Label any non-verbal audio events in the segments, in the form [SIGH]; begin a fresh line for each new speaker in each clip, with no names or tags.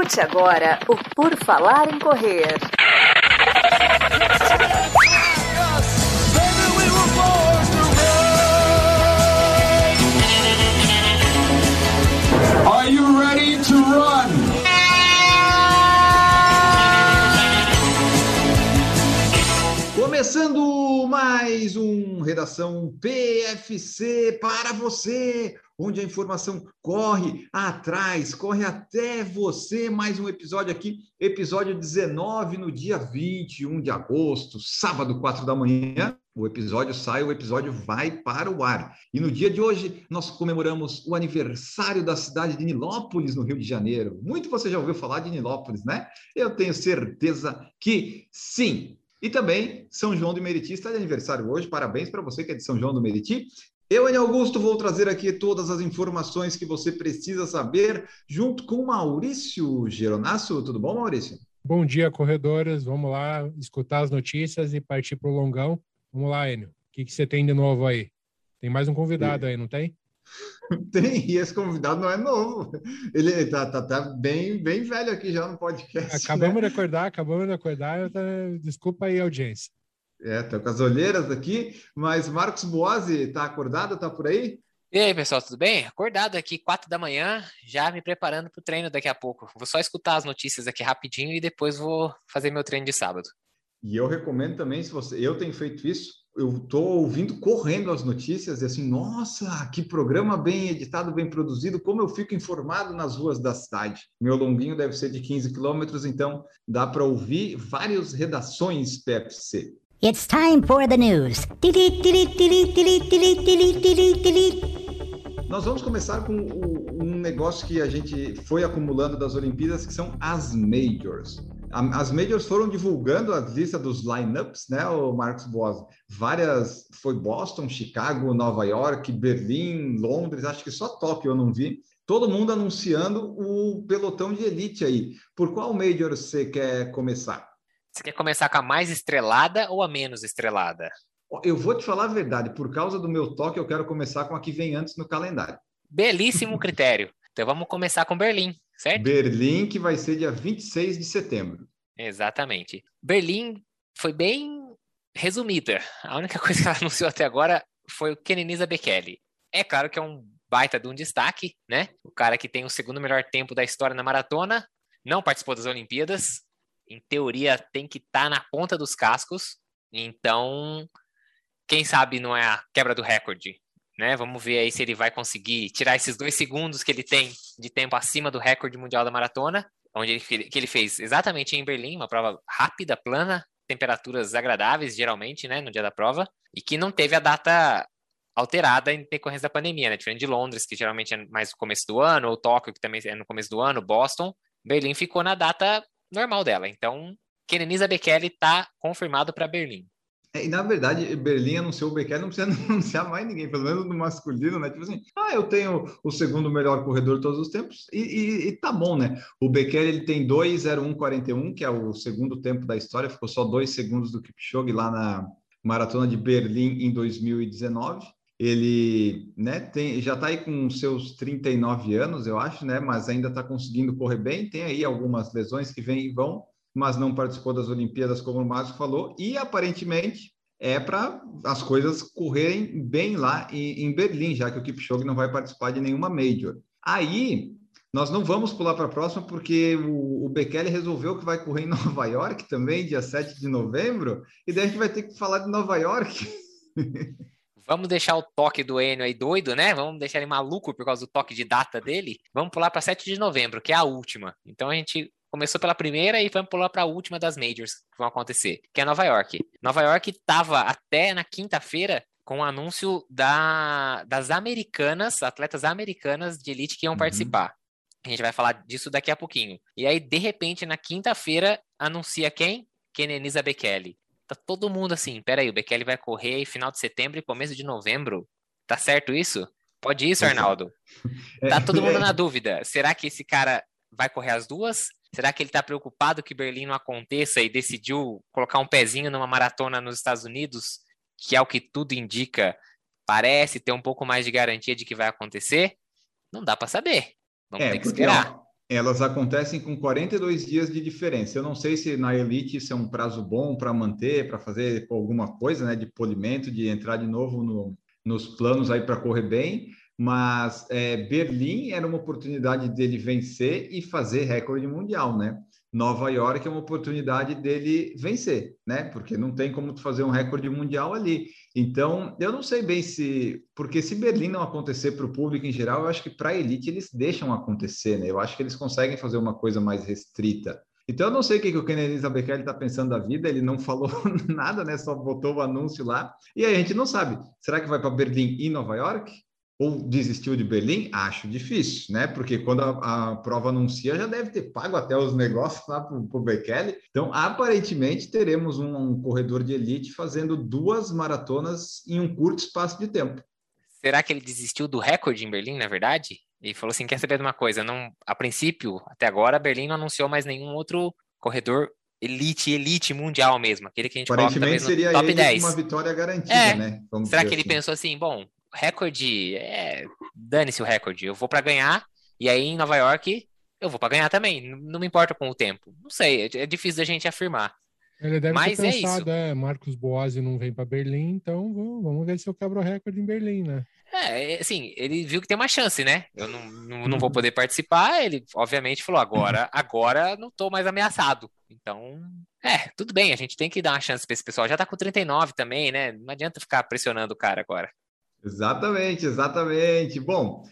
Escute agora o Por Falar em Correr.
Are you ready to run?
Começando mais um Redação PFC para você, onde a informação corre atrás, corre até você. Mais um episódio aqui, episódio 19, no dia 21 de agosto, sábado, 4 da manhã. O episódio sai, o episódio vai para o ar. E no dia de hoje, nós comemoramos o aniversário da cidade de Nilópolis, no Rio de Janeiro. Muito você já ouviu falar de Nilópolis, né? Eu tenho certeza que sim. E também São João do Meriti está de aniversário hoje. Parabéns para você que é de São João do Meriti. Eu, Enio Augusto, vou trazer aqui todas as informações que você precisa saber, junto com Maurício Geronasso. Tudo bom, Maurício?
Bom dia, corredores. Vamos lá escutar as notícias e partir para o longão. Vamos lá, Enio. O que, que você tem de novo aí? Tem mais um convidado aí, não tem? [LAUGHS]
Tem, e esse convidado não é novo. Ele tá, tá, tá bem, bem velho aqui já no podcast.
Acabamos
né?
de acordar, acabamos de acordar. Tá... Desculpa aí, audiência.
É, tô com as olheiras aqui, mas Marcos Boazzi tá acordado, tá por aí?
E aí, pessoal, tudo bem? Acordado aqui, quatro da manhã, já me preparando para o treino daqui a pouco. Vou só escutar as notícias aqui rapidinho e depois vou fazer meu treino de sábado.
E eu recomendo também, se você, eu tenho feito isso, eu estou ouvindo correndo as notícias e assim, nossa, que programa bem editado, bem produzido, como eu fico informado nas ruas da cidade. Meu longuinho deve ser de 15 quilômetros, então dá para ouvir várias redações PFC.
It's time for the news.
Nós vamos começar com um negócio que a gente foi acumulando das Olimpíadas, que são as majors. As majors foram divulgando a lista dos lineups, né, o Marcos Boas? Várias, foi Boston, Chicago, Nova York, Berlim, Londres, acho que só Tóquio eu não vi. Todo mundo anunciando o pelotão de elite aí. Por qual major você quer começar?
Você quer começar com a mais estrelada ou a menos estrelada?
Eu vou te falar a verdade, por causa do meu toque, eu quero começar com a que vem antes no calendário.
Belíssimo [LAUGHS] critério. Então vamos começar com Berlim, certo?
Berlim, que vai ser dia 26 de setembro.
Exatamente. Berlim foi bem resumida. A única [LAUGHS] coisa que ela anunciou até agora foi o Kenenisa Bekele. É claro que é um baita de um destaque, né? O cara que tem o segundo melhor tempo da história na maratona, não participou das Olimpíadas, em teoria tem que estar tá na ponta dos cascos, então quem sabe não é a quebra do recorde, né? Vamos ver aí se ele vai conseguir tirar esses dois segundos que ele tem de tempo acima do recorde mundial da maratona, onde ele, que ele fez exatamente em Berlim, uma prova rápida, plana, temperaturas agradáveis, geralmente, né, no dia da prova, e que não teve a data alterada em decorrência da pandemia, né? Diferente de Londres, que geralmente é mais no começo do ano, ou Tóquio, que também é no começo do ano, Boston, Berlim ficou na data normal dela. Então, Kenenisa Bekele está confirmado para Berlim.
É, e na verdade, Berlim anunciou o Bekele, não precisa [LAUGHS] anunciar mais ninguém, pelo menos no masculino, né? Tipo assim, ah, eu tenho o segundo melhor corredor de todos os tempos, e, e, e tá bom, né? O Bekele ele tem 2,0141, que é o segundo tempo da história, ficou só dois segundos do Kipchoge lá na maratona de Berlim em 2019 ele né, tem, já está aí com seus 39 anos, eu acho, né, mas ainda está conseguindo correr bem. Tem aí algumas lesões que vêm e vão, mas não participou das Olimpíadas, como o Márcio falou, e aparentemente é para as coisas correrem bem lá em, em, Berlim, já que o Kipchoge não vai participar de nenhuma Major. Aí, nós não vamos pular para a próxima, porque o, o Bekele resolveu que vai correr em [LAUGHS] Nova York também, dia 7 de novembro, e daí a gente vai ter que falar de Nova York. [LAUGHS]
Vamos deixar o toque do Enio aí doido, né? Vamos deixar ele maluco por causa do toque de data dele. Vamos pular para 7 de novembro, que é a última. Então a gente começou pela primeira e vamos pular para a última das majors que vão acontecer, que é Nova York. Nova York estava até na quinta-feira com o anúncio da, das americanas, atletas americanas de elite que iam uhum. participar. A gente vai falar disso daqui a pouquinho. E aí, de repente, na quinta-feira, anuncia quem? Kenenisa Bekele. Tá todo mundo assim, peraí, o Bekele vai correr final de setembro e começo de novembro. Tá certo isso? Pode isso, Arnaldo? Tá todo mundo na [LAUGHS] dúvida. Será que esse cara vai correr as duas? Será que ele tá preocupado que Berlim não aconteça e decidiu colocar um pezinho numa maratona nos Estados Unidos, que é o que tudo indica, parece ter um pouco mais de garantia de que vai acontecer? Não dá para saber. Vamos
é,
ter que esperar.
Elas acontecem com 42 dias de diferença. Eu não sei se na Elite isso é um prazo bom para manter, para fazer alguma coisa, né, de polimento, de entrar de novo no, nos planos aí para correr bem, mas é, Berlim era uma oportunidade dele vencer e fazer recorde mundial, né? Nova York é uma oportunidade dele vencer, né? Porque não tem como fazer um recorde mundial ali. Então, eu não sei bem se. Porque se Berlim não acontecer para o público em geral, eu acho que para a elite eles deixam acontecer, né? Eu acho que eles conseguem fazer uma coisa mais restrita. Então, eu não sei o que, que o Kennedy Zabekele está pensando da vida, ele não [LAUGHS] falou nada, né? Só botou o anúncio lá. E aí a gente não sabe. Será que vai para Berlim e Nova York? Ou desistiu de Berlim? Acho difícil, né? Porque quando a, a prova anuncia, já deve ter pago até os negócios lá para o Bekele. Então, aparentemente, teremos um, um, corredor de elite fazendo duas maratonas em um curto espaço de tempo.
Será que ele desistiu do recorde em Berlim, na verdade? E falou assim: quer saber de uma coisa? Não, a princípio, até agora, Berlim não anunciou mais nenhum outro corredor elite, elite mundial mesmo, aquele que a gente coloca talvez no
seria
top 10.
uma vitória garantida,
é.
né?
Vamos Será que ele assim. pensou assim, bom, recorde, é, dane-se o recorde, eu vou para ganhar, e aí em Nova York eu vou para ganhar também, não me importa com o tempo. Não sei, é, é difícil da gente afirmar.
Ele deve
Mas
ter
pensado,
é, isso. é Marcos Boazzi não vem para Berlim, então vamos ver se eu quebro o recorde em Berlim, né?
É, assim, ele viu que tem uma chance, né? Eu não, não, não vou poder participar. Ele, obviamente, falou: agora, agora não tô mais ameaçado. Então, é, tudo bem, a gente tem que dar uma chance para esse pessoal. Já tá com 39 também, né? Não adianta ficar pressionando o cara agora.
Exatamente, exatamente. Bom,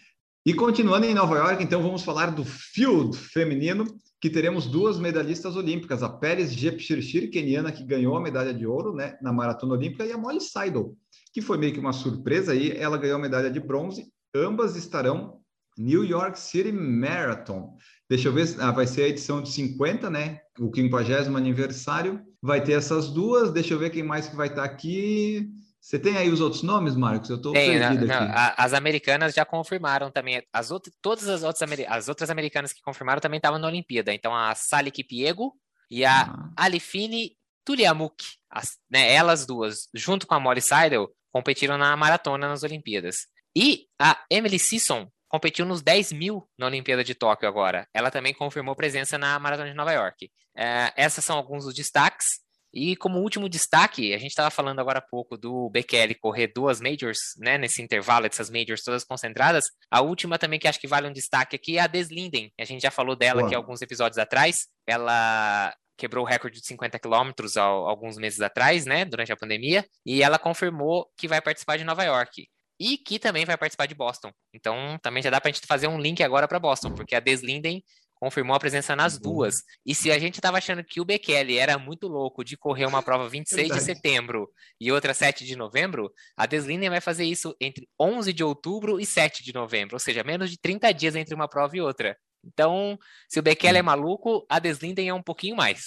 e continuando em Nova York, então vamos falar do field feminino, que teremos duas medalhistas olímpicas, a Pérez Jepchirchir, keniana, que ganhou a medalha de ouro né, na maratona olímpica, e a Molly Seidel, que foi meio que uma surpresa aí, ela ganhou a medalha de bronze. Ambas estarão New York City Marathon. Deixa eu ver, ah, vai ser a edição de 50, né? O 50 aniversário. Vai ter essas duas. Deixa eu ver quem mais que vai estar aqui. Você tem aí os outros nomes, Marcos? Eu estou perdido não, aqui.
Não, as americanas já confirmaram também. As outras, todas as outras, as outras americanas que confirmaram também estavam na Olimpíada. Então, a Sally Kipiego e a ah. Alifine Tuliamuk, as, né, elas duas, junto com a Molly Seidel, competiram na maratona nas Olimpíadas. E a Emily Sisson competiu nos 10 mil na Olimpíada de Tóquio agora. Ela também confirmou presença na Maratona de Nova York. É, essas são alguns dos destaques. E como último destaque, a gente estava falando agora há pouco do Bekele correr duas majors, né, nesse intervalo dessas majors todas concentradas. A última também que acho que vale um destaque aqui é a Deslinden. A gente já falou dela aqui alguns episódios atrás. Ela quebrou o recorde de 50 quilômetros alguns meses atrás, né, durante a pandemia, e ela confirmou que vai participar de Nova York e que também vai participar de Boston. Então, também já dá para a gente fazer um link agora para Boston, porque a Deslinden confirmou a presença nas uhum. duas. E se a gente estava achando que o Bekele era muito louco de correr uma prova 26 Verdade. de setembro e outra 7 de novembro, a Deslinden vai fazer isso entre 11 de outubro e 7 de novembro, ou seja, menos de 30 dias entre uma prova e outra. Então, se o Bekele é maluco, a Deslinden é um pouquinho mais.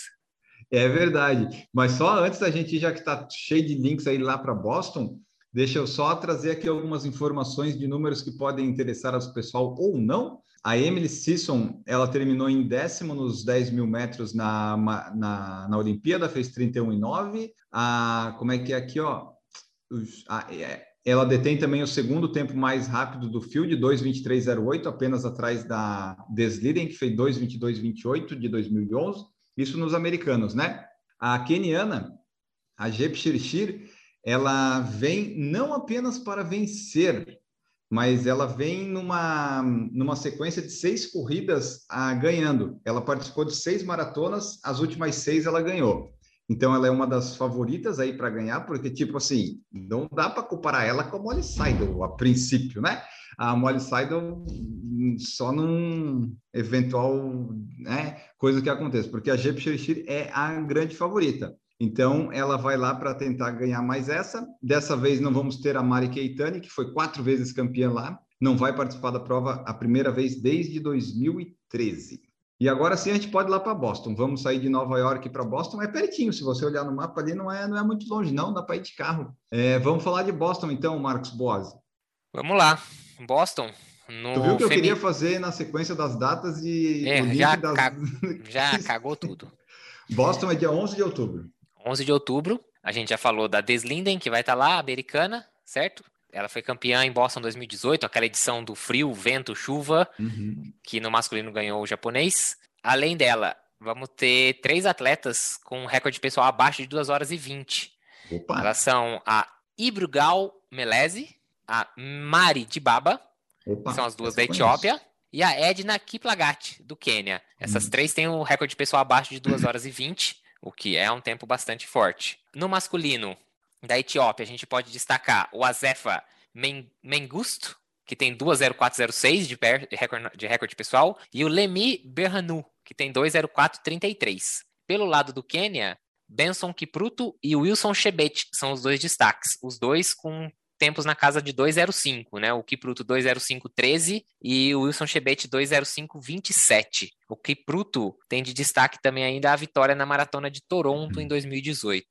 É verdade. Mas só antes da gente, já que está cheio de links aí lá para Boston, deixa eu só trazer aqui algumas informações de números que podem interessar ao pessoal ou não. A Emily Sisson, ela terminou em décimo nos 10 mil metros na, na, na Olimpíada, fez 31,9. A, como é que é aqui, ó? A, é, ela detém também o segundo tempo mais rápido do field, 2:23.08, apenas atrás da Desliden, que fez 2:22.28 de 2011. Isso nos americanos, né? A keniana, a Jep Shirshir, ela vem não apenas para vencer, mas ela vem numa, numa sequência de seis corridas ah, ganhando. Ela participou de seis maratonas, as últimas seis ela ganhou. Então ela é uma das favoritas aí para ganhar, porque tipo assim, não dá para comparar ela com a Molly Seidel a princípio, né? A Molly Seidel só num eventual né, coisa que aconteça, porque a Jep é a grande favorita. Então, ela vai lá para tentar ganhar mais essa. Dessa vez, não vamos ter a Mari Keitani, que foi quatro vezes campeã lá. Não vai participar da prova a primeira vez desde 2013. E agora sim a gente pode ir lá para Boston. Vamos sair de Nova York para Boston. É pertinho, se você olhar no mapa ali, não é, não é muito longe, não. Dá para ir de carro. É, vamos falar de Boston, então, Marcos Boas.
Vamos lá. Boston. No
tu viu que eu queria fazer na sequência das datas e.
É, já, das... [LAUGHS] já cagou tudo.
Boston é dia 11 de outubro.
11 de outubro. A gente já falou da Deslinden, que vai estar tá lá, americana, certo? Ela foi campeã em Boston 2018, aquela edição do frio, vento, chuva,
Uhum.
que no masculino ganhou o japonês. Além dela, vamos ter três atletas com recorde pessoal abaixo de 2 horas e 20.
Opa,
Elas são a Ibrugal Melezi, a Mari Dibaba,
opa.
são as duas da
conheço.
Etiópia, e a Edna Kiplagat, do Quênia. Essas
Hum.
três têm o recorde pessoal abaixo de 2 horas e 20, o que é um tempo bastante forte. No masculino, da Etiópia, a gente pode destacar o Azefa Men- Mengusto, que tem 20406 de, per- de recorde, de recorde pessoal, e o Lemi Berhanu, que tem 20433. Pelo lado do Quênia, Benson Kipruto e Wilson Chebet são os dois destaques. Os dois com tempos na casa de 205, né? O Kipruto 20513 e o Wilson Chebet 20527. O Kipruto tem de destaque também ainda a vitória na maratona de Toronto em 2018.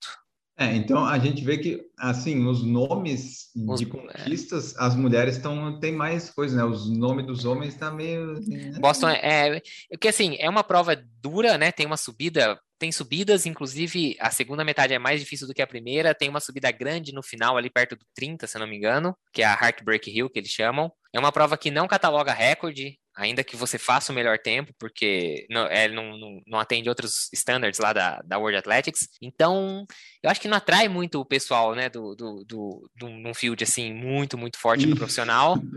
É, então a gente vê que, assim, os nomes
Os-
de conquistas, as mulheres estão, tem mais coisa, né? Os nomes dos homens tá meio... assim, né?
Boston é, é porque assim, é uma prova dura, né? Tem uma subida, tem subidas, inclusive a segunda metade é mais difícil do que a primeira, tem uma subida grande no final, ali perto do 30, se não me engano, que é a Heartbreak Hill, que eles chamam. É uma prova que não cataloga recorde, ainda que você faça o melhor tempo, porque não, é, não, não, não atende outros standards lá da, da World Athletics. Então, eu acho que não atrai muito o pessoal, né, do, do, do, do, num field assim, muito, muito forte no
Isso.
profissional. [LAUGHS]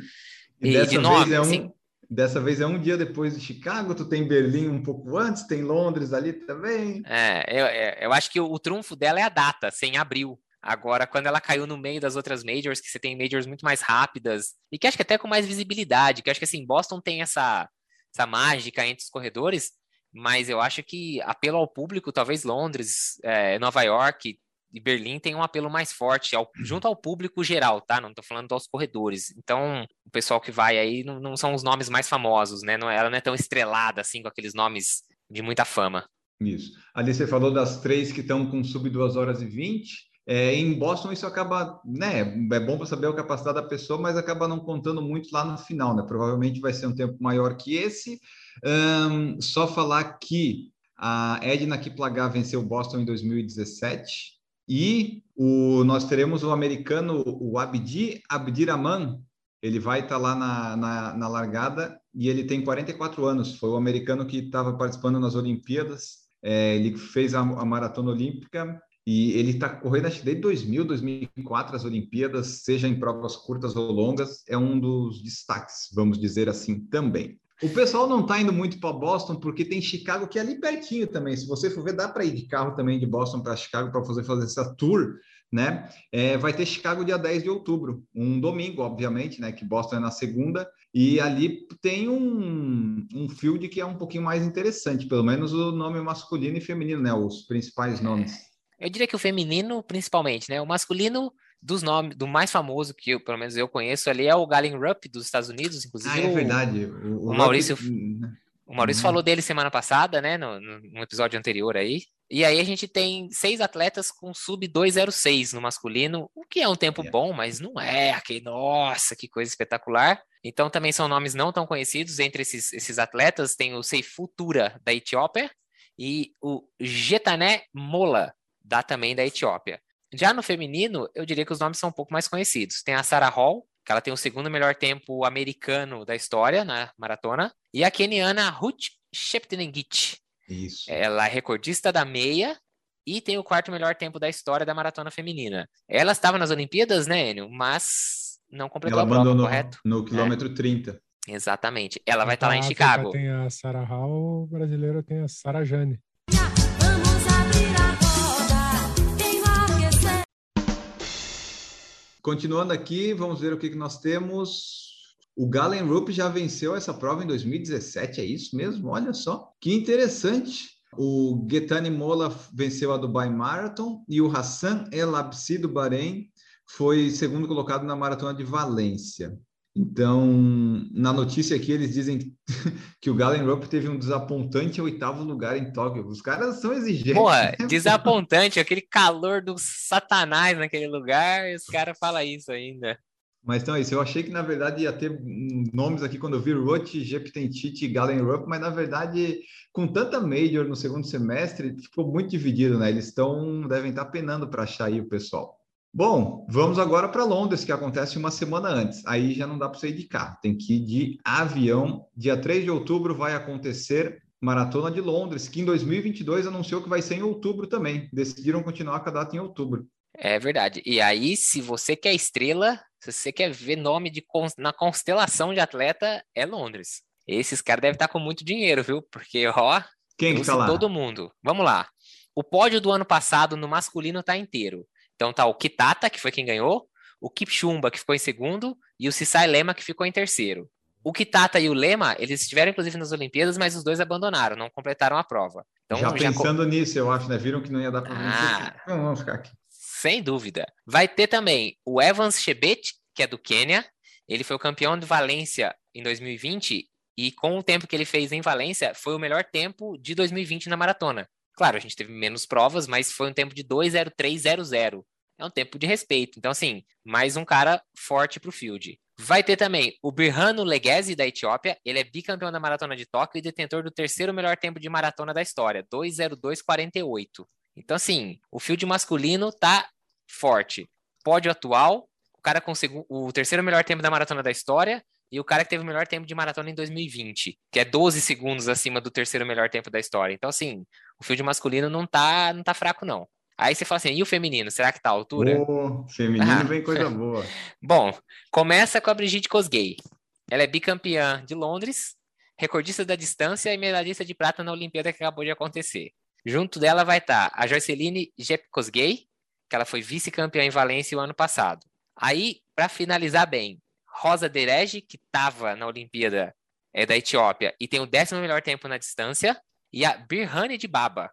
E
E
dessa
de
vez
nome,
é um,
assim,
Dessa vez é um dia depois de Chicago, tu tem Berlim um pouco antes, tem Londres ali também.
É, eu, eu- eu acho que o, o trunfo dela é a data, sem abril. Agora, quando ela caiu no meio das outras majors, que você tem majors muito mais rápidas, e que acho que até com mais visibilidade, que acho que assim, Boston tem essa, essa mágica entre os corredores, mas eu acho que apelo ao público, talvez Londres, é, Nova York e Berlim tem um apelo mais forte, ao- junto ao público geral, tá? Não tô falando aos corredores. Então, o pessoal que vai aí não, não são os nomes mais famosos, né? Não, ela não é tão estrelada assim, com aqueles nomes de muita fama.
Isso. Ali você falou das três que estão com sub 2 horas e 20. É, em Boston isso acaba, né? É bom para saber a capacidade da pessoa, mas acaba não contando muito lá no final, né? Provavelmente vai ser um tempo maior que esse. Ahn, só falar que a Edna Kiplagat venceu Boston em 2017 e o, nós teremos o americano, o Abdi Abdirahman, ele vai estar lá na, na, na largada e ele tem 44 anos. Foi o americano que estava participando nas Olimpíadas. É, ele fez a, a maratona olímpica e ele está correndo acho desde 2000, 2004 as Olimpíadas, seja em provas curtas ou longas, é um dos destaques, vamos dizer assim, também. O pessoal não está indo muito para Boston porque tem Chicago que é ali pertinho também. Se você for ver, dá para ir de carro também de Boston para Chicago para fazer, fazer essa tour, né? É, vai ter Chicago dia 10 de outubro, um domingo, obviamente, né? Que Boston é na segunda, e ali tem um, um field que é um pouquinho mais interessante, pelo menos o nome masculino e feminino, né? Os principais nomes.
Eu diria que o feminino, principalmente, né? O masculino dos nomes, do mais famoso que eu, pelo menos eu conheço ali é o Galen Rupp dos Estados Unidos, inclusive
Ah, é
o-
verdade. O,
o Maurício-
Rupp-
O Maurício
Uhum.
falou dele semana passada, né, no, no, episódio anterior aí. E aí a gente tem seis atletas com sub 206 no masculino, o que é um tempo
É.
bom, mas não é aquele, nossa, que coisa espetacular. Então também são nomes não tão conhecidos entre esses, esses atletas, tem o Seifu Tura da Etiópia e o Getané Mola, da também da Etiópia. Já no feminino, eu diria que os nomes são um pouco mais conhecidos. Tem a Sarah Hall, que ela tem o segundo melhor tempo americano da história na maratona, e a keniana Ruth Sheptenengit.
Isso.
Ela é recordista da meia e tem o quarto melhor tempo da história da maratona feminina. Ela estava nas Olimpíadas, né, Enio? Mas não completou
Ela
a prova,
abandonou
correto?
no quilômetro 30.
Exatamente. Ela vai estar lá em
África
Chicago.
Tem a Sarah Hall, o brasileiro tem a Sarah Jane.
Vamos
Continuando aqui, vamos ver o que, que nós temos. O Galen Rupp já venceu essa prova em 2017, é isso mesmo? Olha só, que interessante. O Getani Mola venceu a Dubai Marathon e o Hassan El Absi do Bahrein foi segundo colocado na maratona de Valência. Então, na notícia aqui, eles dizem que [LAUGHS] o Galen Rupp teve um desapontante oitavo lugar em Tóquio. Os caras são exigentes.
Porra,
né?
desapontante, aquele calor do satanás naquele lugar, e os caras falam isso ainda.
Mas então é isso. Eu achei que na verdade ia ter nomes aqui quando eu vi Ruth, Jeptentite e Galen Rupp, mas na verdade, com tanta major no segundo semestre, ficou muito dividido, né? Eles estão devem estar penando para achar aí o pessoal. Bom, vamos agora para Londres, que acontece uma semana antes. Aí já não dá para você ir de carro, tem que ir de avião. Dia 3 de outubro vai acontecer Maratona de Londres, que em 2022 anunciou que vai ser em outubro também. Decidiram continuar com a data em outubro.
É verdade. E aí, se você quer estrela, se você quer ver nome de na constelação de atleta, é Londres. Esses caras devem estar com muito dinheiro, viu? Porque, ó,
Quem que tá lá?
todo mundo. Vamos lá. O pódio do ano passado no masculino tá inteiro. Então tá o Kitata, que foi quem ganhou, o Kipchumba, que ficou em segundo, e o Sisai Lema, que ficou em terceiro. O Kitata e o Lema, eles estiveram inclusive nas Olimpíadas, mas os dois abandonaram, não completaram a prova. Então
já
co-
pensando nisso, eu acho, né? Viram que não ia dar para
Ah.
Não, vamos ficar aqui.
Sem dúvida. Vai ter também o Evans Chebet, que é do Quênia. Ele foi o campeão de Valência em 2020 e com o tempo que ele fez em Valência, foi o melhor tempo de 2020 na maratona. Claro, a gente teve menos provas, mas foi um tempo de 2:03:00. É um tempo de respeito. Então, assim, mais um cara forte pro field. Vai ter também o Birhanu Legezi, da Etiópia. Ele é bicampeão da maratona de Tóquio e detentor do terceiro melhor tempo de maratona da história, 2:02:48. Então, assim, o field masculino tá forte. Pódio atual, o cara com o segu- o terceiro melhor tempo da maratona da história e o cara que teve o melhor tempo de maratona em 2020, que é 12 segundos acima do terceiro melhor tempo da história. Então, assim, o field masculino não tá, não tá fraco, não. Aí você fala assim, e o feminino, será que tá à altura?
Ô, feminino
Ah.
vem coisa [LAUGHS] boa.
Bom, começa com a Brigitte Kosgei. Ela é bicampeã de Londres, recordista da distância e medalhista de prata na Olimpíada que acabou de acontecer. Junto dela vai estar a Joyceline Jep Kosgei, que ela foi vice-campeã em Valência o ano passado. Aí, para finalizar bem, Rosa Derege, que estava na Olimpíada é da Etiópia e tem o décimo melhor tempo na distância, e a Birhane de Baba,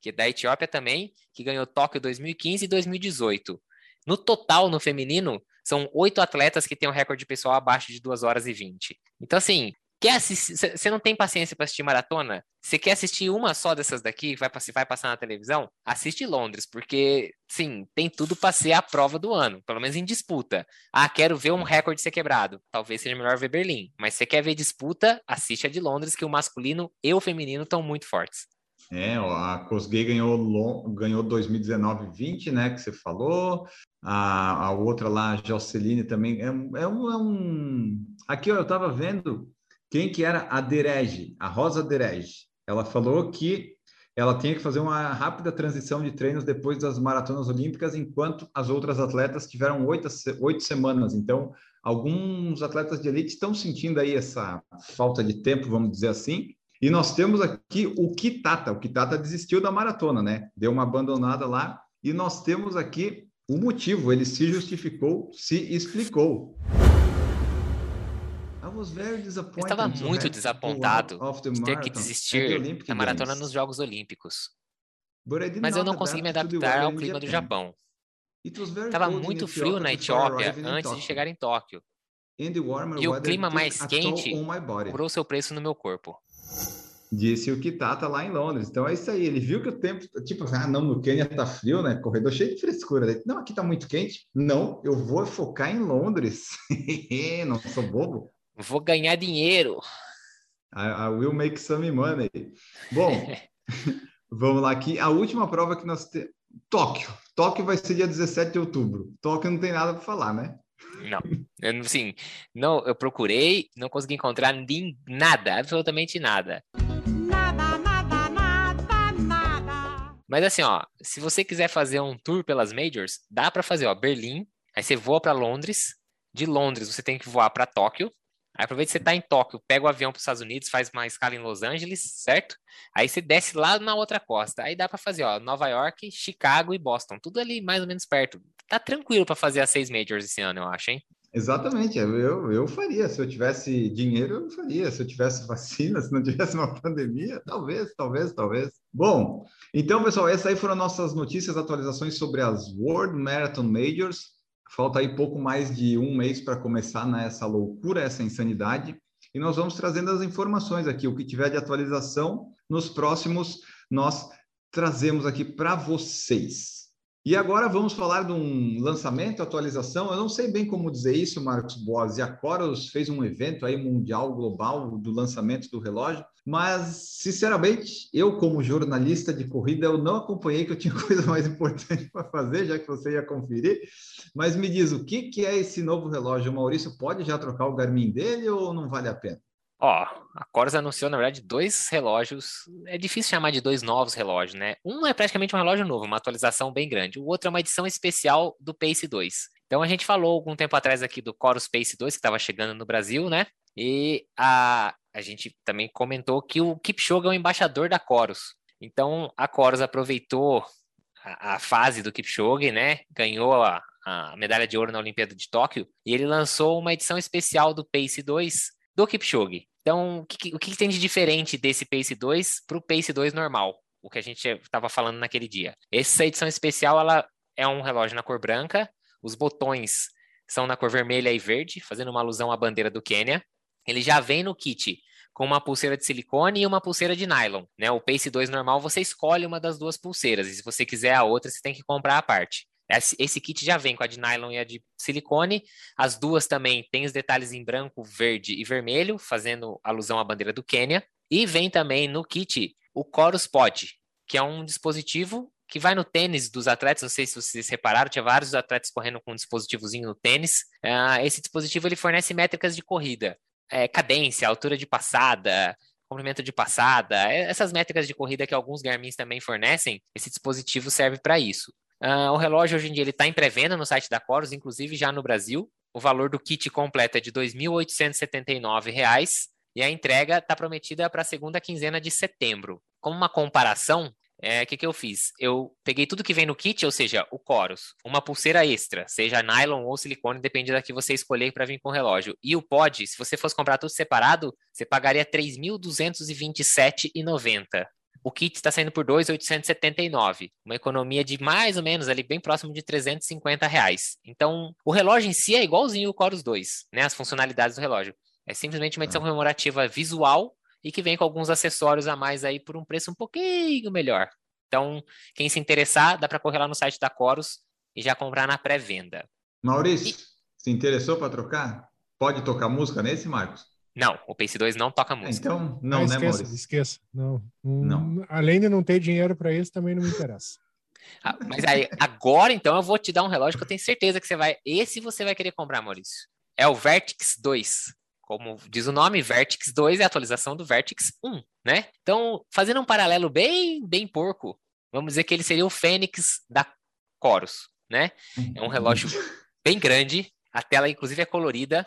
que é da Etiópia também, que ganhou Tóquio 2015 e 2018. No total, no feminino, são oito atletas que têm um recorde pessoal abaixo de 2 horas e 20. Então, assim, quer assistir, você não tem paciência para assistir maratona? Você quer assistir uma só dessas daqui, vai, vai passar na televisão? Assiste Londres, porque, sim, tem tudo para ser a prova do ano, pelo menos em disputa. Ah, quero ver um recorde ser quebrado. Talvez seja melhor ver Berlim. Mas você quer ver disputa, assiste a de Londres, que o masculino e o feminino estão muito fortes.
É, a Kosgei ganhou, ganhou 2019-20, né? Que você falou. A, a outra lá, a Joceline, também. É, é um, é um- Aqui, ó, eu estava vendo quem que era a Derege, a Rosa Derege. Ela falou que ela tinha que fazer uma rápida transição de treinos depois das maratonas olímpicas, enquanto as outras atletas tiveram oito, oito semanas. Então, alguns atletas de elite estão sentindo aí essa falta de tempo, vamos dizer assim. E nós temos aqui o Kitata. O Kitata desistiu da maratona, né? Deu uma abandonada lá. E nós temos aqui o motivo. Ele se justificou, se explicou.
Eu estava
to
muito desapontado de ter que desistir da maratona nos Jogos Olímpicos. Mas eu não consegui me adaptar ao clima do. Japão.
It was very
Tava
cold in
muito frio na Etiópia antes de chegar em Tóquio. E o clima mais quente cobrou seu preço no meu corpo.
Disse o Kitata lá em Londres. Então é isso aí. Ele viu que o tempo, tipo, ah, não, no Quênia tá frio, né? Corredor cheio de frescura. Ele, não, aqui tá muito quente. Não, eu vou focar em Londres. [LAUGHS] não sou bobo.
Vou ganhar dinheiro.
I, I will make some money. Bom, [LAUGHS] vamos lá aqui. A última prova que nós temos. Tóquio. Tóquio vai ser dia 17 de outubro. Tóquio não tem nada para falar, né?
Não, eu, não- assim, não, eu procurei, não consegui encontrar nem nada, absolutamente nada.
Nada, nada, nada, nada.
Mas assim, ó, se você quiser fazer um tour pelas majors, dá pra fazer, ó, Berlim, aí você voa pra Londres, de Londres você tem que voar pra Tóquio. Aí aproveita que você tá em Tóquio, pega o avião para os Estados Unidos, faz uma escala em Los Angeles, certo? Aí você desce lá na outra costa. Aí dá pra fazer, ó, Nova York, Chicago e Boston, tudo ali mais ou menos perto. Tá tranquilo pra fazer as seis majors esse ano, eu acho, hein?
Exatamente, eu, eu faria. Se eu tivesse dinheiro, eu faria. Se eu tivesse [LAUGHS] vacina, se não tivesse uma pandemia, talvez, talvez, talvez. Bom, então, pessoal, essas aí foram nossas notícias, atualizações sobre as World Marathon Majors. Falta aí pouco mais de um mês para começar nessa loucura, essa insanidade. E nós vamos trazendo as informações aqui. O que tiver de atualização, nos próximos nós trazemos aqui para vocês. E agora vamos falar de um lançamento, atualização. Eu não sei bem como dizer isso, Marcos Boas. E a Coros fez um evento aí mundial, global, do lançamento do relógio. Mas, sinceramente, eu como jornalista de corrida, eu não acompanhei que eu tinha [LAUGHS] coisa mais importante para fazer, já que você ia conferir. Mas me diz, o que, que é esse novo relógio? O Maurício pode já trocar o Garmin dele ou não vale a pena?
Ó, a Coros anunciou, na verdade, dois relógios. É difícil chamar de dois novos relógios, né? Um é praticamente um relógio novo, uma atualização bem grande. O outro é uma edição especial do Pace 2. Então a gente falou algum tempo atrás aqui do Coros Pace 2, que estava chegando no Brasil, né? E a, a gente também comentou que o Kipchoge é o embaixador da Coros. Então a Coros aproveitou a, a fase do Kipchoge, né? Ganhou a, a medalha de ouro na Olimpíada de Tóquio e ele lançou uma edição especial do Pace 2 do Kipchoge. Então, o que, o que tem de diferente desse Pace 2 para o Pace 2 normal? O que a gente estava falando naquele dia. Essa edição especial ela é um relógio na cor branca, os botões são na cor vermelha e verde, fazendo uma alusão à bandeira do Quênia. Ele já vem no kit com uma pulseira de silicone e uma pulseira de nylon. Né? O Pace 2 normal você escolhe uma das duas pulseiras, e se você quiser a outra, você tem que comprar a parte. Esse, kit já vem com a de nylon e a de silicone. As duas também têm os detalhes em branco, verde e vermelho, fazendo alusão à bandeira do Quênia. E vem também no kit o Chorus Pod, que é um dispositivo que vai no tênis dos atletas. Não sei se vocês repararam, tinha vários atletas correndo com um dispositivozinho no tênis. Uh, esse dispositivo ele fornece métricas de corrida, é, cadência, altura de passada, comprimento de passada, essas métricas de corrida que alguns Garmins também fornecem. Esse dispositivo serve para isso. Uh, o relógio hoje em dia ele está em pré-venda no site da Coros, inclusive já no Brasil. O valor do kit completo é de R$ 2.879 e a entrega está prometida para a segunda quinzena de setembro. Como uma comparação, o é, que, que eu fiz? Eu peguei tudo que vem no kit, ou seja, o Coros, uma pulseira extra, seja nylon ou silicone, depende da que você escolher para vir com o relógio. E o pod, se você fosse comprar tudo separado, você pagaria R$ 3.227,90 o kit está saindo por 2,879, uma economia de mais ou menos ali bem próximo de 350 reais. Então, o relógio em si é igualzinho o Chorus 2, né? As funcionalidades do relógio. É simplesmente uma edição ah. comemorativa visual e que vem com alguns acessórios a mais aí por um preço um pouquinho melhor. Então, quem se interessar, dá para correr lá no site da Chorus e já comprar na pré-venda.
Maurício, e... se interessou para trocar? Pode tocar música nesse, Marcos?
Não, o Pace 2 não toca música.
Então, não, ah,
esqueça,
né, Maurício?
Esqueça, não, não. Além de não ter dinheiro para isso, também não me interessa.
Ah, mas aí, agora então eu vou te dar um relógio que eu tenho certeza que você vai. Esse você vai querer comprar, Maurício. É o Vertix 2. Como diz o nome, Vertix 2 é a atualização do Vertix 1, né? Então, fazendo um paralelo bem, bem porco, vamos dizer que ele seria o Fênix da Coros, né? É um relógio bem grande, a tela inclusive é colorida,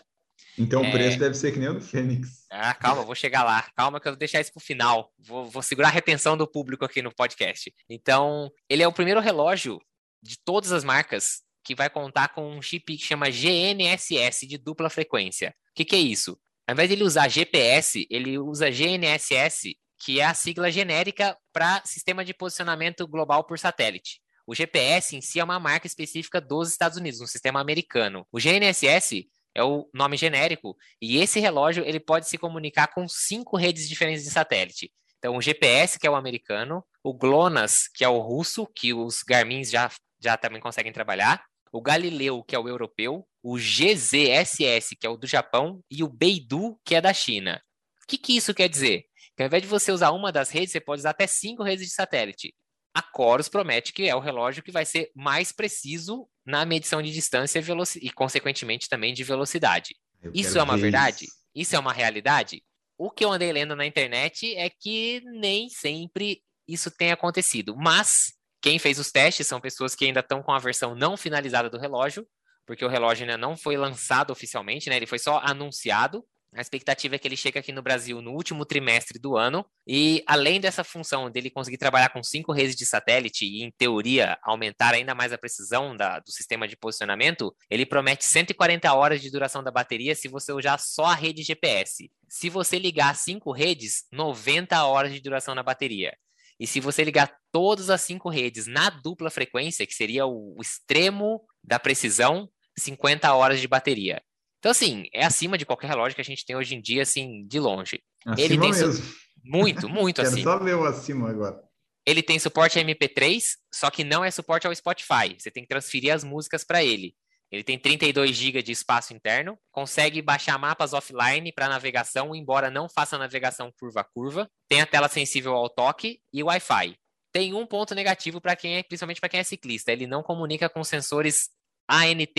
então é... o preço deve ser que nem o do Fênix.
Ah, calma, vou chegar lá. Calma que eu vou deixar isso para o final. Vou, vou segurar a retenção do público aqui no podcast. Então, ele é o primeiro relógio de todas as marcas que vai contar com um chip que chama GNSS de dupla frequência. O que, que é isso? Ao invés de ele usar GPS, ele usa GNSS, que é a sigla genérica para Sistema de Posicionamento Global por Satélite. O GPS em si é uma marca específica dos Estados Unidos, um sistema americano. O GNSS é o nome genérico, e esse relógio ele pode se comunicar com cinco redes diferentes de satélite. Então, o GPS, que é o americano, o GLONASS, que é o russo, que os Garmins já, já também conseguem trabalhar, o Galileu, que é o europeu, o GZSS, que é o do Japão, e o Beidou, que é da China. O que, que isso quer dizer? Que ao invés de você usar uma das redes, você pode usar até cinco redes de satélite. A Coros promete que é o relógio que vai ser mais preciso na medição de distância e, e consequentemente, também de velocidade. Eu isso é uma verdade? Isso. isso é uma realidade? O que eu andei lendo na internet é que nem sempre isso tem acontecido. Mas quem fez os testes são pessoas que ainda estão com a versão não finalizada do relógio, porque o relógio ainda não foi lançado oficialmente, né? Ele foi só anunciado. A expectativa é que ele chegue aqui no Brasil no último trimestre do ano. E além dessa função dele conseguir trabalhar com cinco redes de satélite e, em teoria, aumentar ainda mais a precisão da, do sistema de posicionamento, ele promete 140 horas de duração da bateria se você usar só a rede GPS. Se você ligar cinco redes, 90 horas de duração na bateria. E se você ligar todas as cinco redes na dupla frequência, que seria o, extremo da precisão, 50 horas de bateria. Então, assim, é acima de qualquer relógio que a gente tem hoje em dia, assim, de longe.
Acima
Ele tem
mesmo.
Su... Muito, muito [LAUGHS]
Quero
acima.
só ver o acima agora.
Ele tem suporte a MP3, só que não é suporte ao Spotify. Você tem que transferir as músicas para ele. Ele tem 32 GB de espaço interno, consegue baixar mapas offline para navegação, embora não faça navegação curva a curva. Tem a tela sensível ao toque e Wi-Fi. Tem um ponto negativo para quem é, principalmente para quem é ciclista, ele não comunica com sensores ANT+.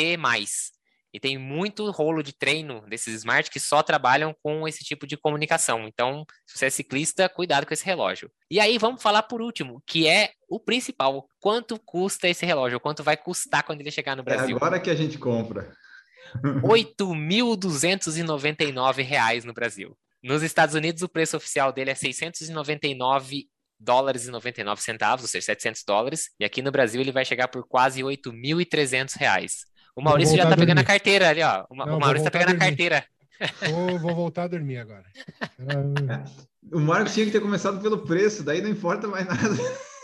E tem muito rolo de treino desses smart que só trabalham com esse tipo de comunicação. Então, se você é ciclista, cuidado com esse relógio. E aí, vamos falar por último, que é o principal. Quanto custa esse relógio? Quanto vai custar quando ele chegar no
É
Brasil?
agora que a gente compra.
8.299 reais no Brasil. Nos Estados Unidos, o preço oficial dele é 699 dólares e 99 centavos, ou seja, 700 dólares. E aqui no Brasil ele vai chegar por quase 8.300 reais. O Maurício já tá
a
pegando a carteira ali, ó. O,
Não,
o Maurício tá
a
pegando a
dormir.
carteira.
Vou, vou voltar a dormir agora. Ah,
O Marcos tinha que ter começado pelo preço, daí não importa mais nada.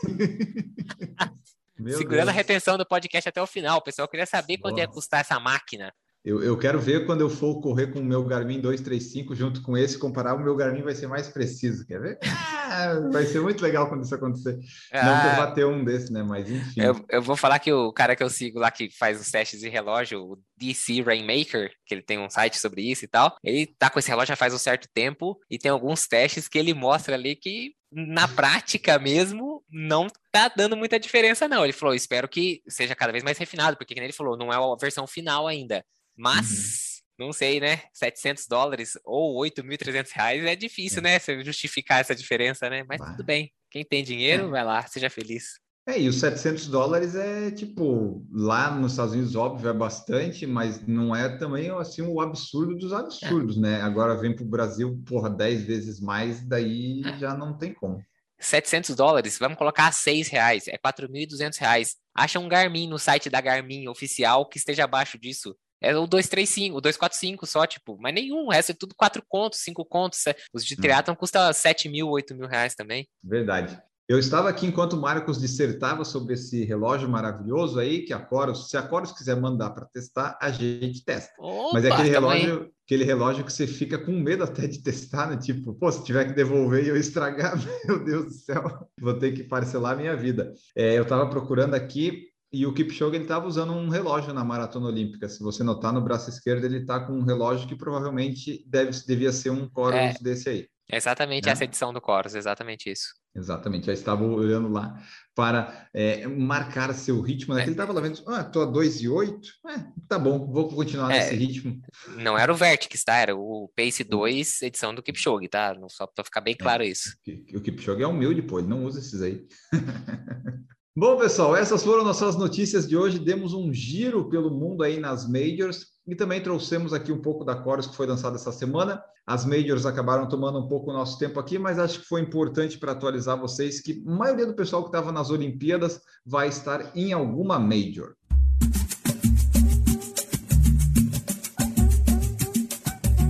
[LAUGHS] Meu
Segurando a
Deus.
retenção do podcast até o final. O pessoal queria saber quanto ia custar essa máquina.
Eu, eu quero ver quando eu for correr com o meu Garmin 235 junto com esse, comparar o meu Garmin vai ser mais preciso. Quer ver? Ah, vai ser muito legal quando isso acontecer. [LAUGHS] Não que eu
Ah,
vá ter um desse, né? Mas enfim.
eu, eu vou falar que o cara que eu sigo lá que faz os testes de relógio, o DC Rainmaker, que ele tem um site sobre isso e tal, ele tá com esse relógio já faz um certo tempo e tem alguns testes que ele mostra ali que na prática mesmo não tá dando muita diferença não. Ele falou, espero que seja cada vez mais refinado, porque ele falou, não é a versão final ainda, mas não sei, né? 700 dólares ou 8.300 reais é difícil, né? Você justificar essa diferença, né? Mas
Vai.
tudo bem. Quem tem dinheiro,
É.
vai lá, seja feliz.
É, e os 700 dólares é tipo, lá nos Estados Unidos, óbvio, é bastante, mas não é também assim o absurdo dos absurdos, né? Agora vem para o Brasil, porra, 10 vezes mais, daí já não tem como.
700 dólares, vamos colocar a 6 reais, é 4.200 reais. Acha um Garmin no site da Garmin oficial que esteja abaixo disso. É o 235, o 245 só, tipo, mas nenhum, o resto é tudo 4 contos, 5 contos. Os de triatlon custa 7 mil, 8 mil reais também.
Verdade. Eu estava aqui enquanto o Marcos dissertava sobre esse relógio maravilhoso aí, que a Coros, se a Coros quiser mandar para testar, a gente testa. Mas é
Opa,
aquele relógio, aquele relógio que você fica com medo até de testar, né? Tipo, pô, se tiver que devolver e eu estragar, [LAUGHS] meu Deus do céu, vou ter que parcelar a minha vida. É, eu estava procurando aqui e o Kipchoge estava usando um relógio na maratona olímpica. Se você notar no braço esquerdo, ele está com um relógio que provavelmente deve, devia ser um Coros
É.
desse aí.
Exatamente
Né?
essa edição do Coros, exatamente isso.
Exatamente, já estava olhando lá para é, marcar seu ritmo. Né?
É.
Ele estava lá vendo, ah, tô a 2 e 8, é, tá bom, vou continuar
É.
nesse ritmo.
Não era o Vertix, tá? Era o Pace 2, edição do Kipchoge, tá? Não- Só pra ficar bem claro isso.
O Kipchoge é humilde, pô, ele não usa esses aí. [LAUGHS] Bom, pessoal, essas foram nossas notícias de hoje. Demos um giro pelo mundo aí nas majors e também trouxemos aqui um pouco da Chorus que foi lançada essa semana. As majors acabaram tomando um pouco o nosso tempo aqui, mas acho que foi importante para atualizar vocês que a maioria do pessoal que estava nas Olimpíadas vai estar em alguma major.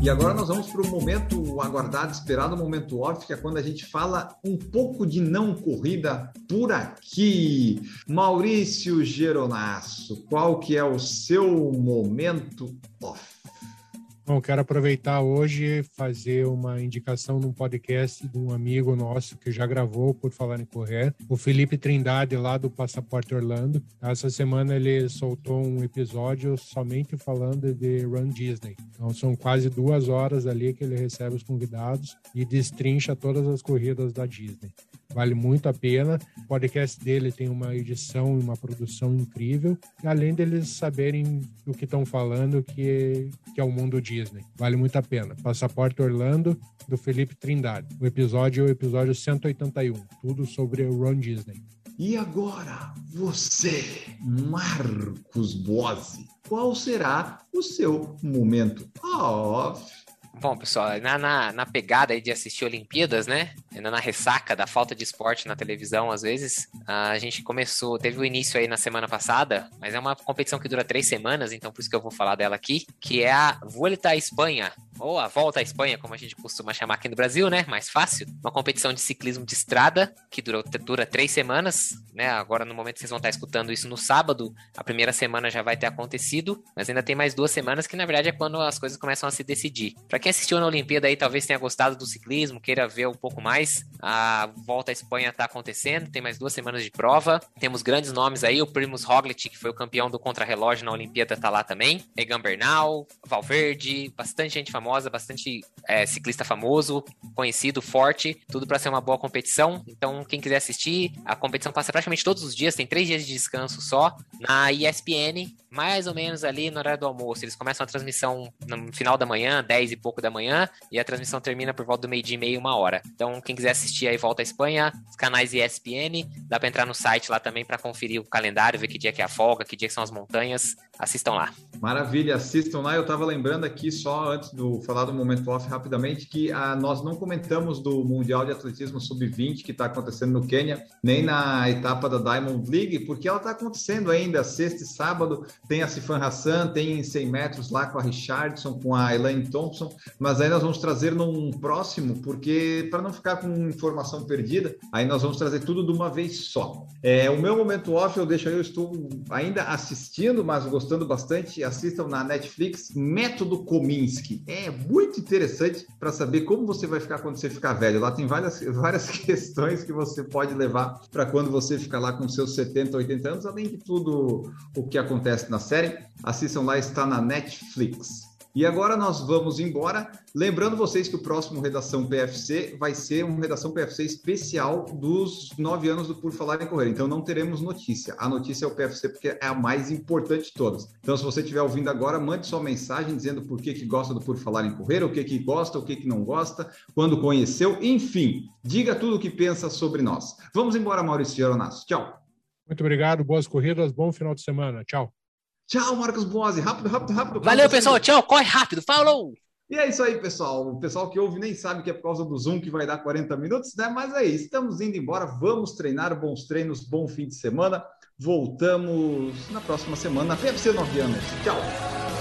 E agora nós vamos para o momento aguardado, esperado, momento off, que é quando a gente fala um pouco de não corrida por aqui. Maurício Geronasso, qual que é o seu momento off?
Bom, quero aproveitar hoje e fazer uma indicação num podcast de um amigo nosso que já gravou por falar em correr, o Felipe Trindade lá do Passaporte Orlando. Essa semana ele soltou um episódio somente falando de Run Disney. Então são quase duas horas ali que ele recebe os convidados e destrincha todas as corridas da Disney. Vale muito a pena. O podcast dele tem uma edição e uma produção incrível. Além deles saberem do que estão falando, que, que é o mundo Disney. Vale muito a pena. Passaporte Orlando, do Felipe Trindade. O episódio é o episódio 181. Tudo sobre o Ron Disney.
E agora, você, Marcos Bose, qual será o seu momento off?
Bom, pessoal, na, na, na pegada aí de assistir Olimpíadas, né? Ainda na ressaca da falta de esporte na televisão, às vezes, a gente começou, teve o início aí na semana passada, mas é uma competição que dura três semanas, então por isso que eu vou falar dela aqui, que é a Vuelta à Espanha, ou a Volta à Espanha, como a gente costuma chamar aqui no Brasil, né? Mais fácil. Uma competição de ciclismo de estrada que dura, dura três semanas, né? Agora, no momento que vocês vão estar escutando isso no sábado, a primeira semana já vai ter acontecido, mas ainda tem mais duas semanas que, na verdade, é quando as coisas começam a se decidir. Para quem assistiu na Olimpíada aí, talvez tenha gostado do ciclismo, queira ver um pouco mais, a Volta à Espanha está acontecendo, tem mais duas semanas de prova. Temos grandes nomes aí, o Primus Roglic, que foi o campeão do contrarrelógio na Olimpíada, tá lá também. Egan Bernal, Valverde, bastante gente famosa, bastante é, ciclista famoso, conhecido, forte, tudo para ser uma boa competição. Então, quem quiser assistir, a competição passa praticamente todos os dias, tem três dias de descanso só, na ESPN, mais ou menos ali no horário do almoço. Eles começam a transmissão no final da manhã, 10 e pouco da manhã, e a transmissão termina por volta do meio-dia e meia, uma hora. Então, quem quiser assistir aí, volta à Espanha, os canais ESPN, dá para entrar no site lá também para conferir o calendário, ver que dia que é a folga, que dia que são as montanhas. Assistam lá.
Maravilha, assistam lá. Eu estava lembrando aqui, só antes do falar do momento off rapidamente, que a, nós não comentamos do Mundial de Atletismo Sub-20 que está acontecendo no Quênia, nem na etapa da Diamond League, porque ela está acontecendo ainda, sexta e sábado. Tem a Sifan Hassan, tem 100 metros lá com a Richardson, com a Elaine Thompson, mas aí nós vamos trazer num próximo, porque para não ficar com informação perdida, aí nós vamos trazer tudo de uma vez só. É, o meu momento off, eu deixo aí, eu estou ainda assistindo, mas gostando bastante. Assistam na Netflix Método Kominsky. É muito interessante para saber como você vai ficar quando você ficar velho. Lá tem várias, [LAUGHS] várias questões que você pode levar para quando você ficar lá com seus 70, 80 anos, além de tudo o que acontece na série. Assistam lá, está na Netflix. E agora nós vamos embora. Lembrando vocês que o próximo Redação PFC vai ser um Redação PFC especial dos nove anos do Por Falar em Correr. Então não teremos notícia. A notícia é o PFC porque é a mais importante de todas. Então se você estiver ouvindo agora, mande sua mensagem dizendo por que, que gosta do Por Falar em Correr, o que, que gosta, o que, que não gosta, quando conheceu, enfim. Diga tudo o que pensa sobre nós. Vamos embora, Maurício Geronasso. Tchau.
Muito obrigado, boas corridas, bom final de semana. Tchau.
Tchau, Marcos Boazzi. Rápido, rápido, rápido.
Valeu, pessoal. Tchau. Corre rápido. Falou!
E é isso aí, pessoal. O pessoal que ouve nem sabe que é por causa do Zoom que vai dar 40 minutos, né? Mas é isso. Estamos indo embora. Vamos treinar. Bons treinos, bom fim de semana. Voltamos na próxima semana. PFC 9 anos. Tchau.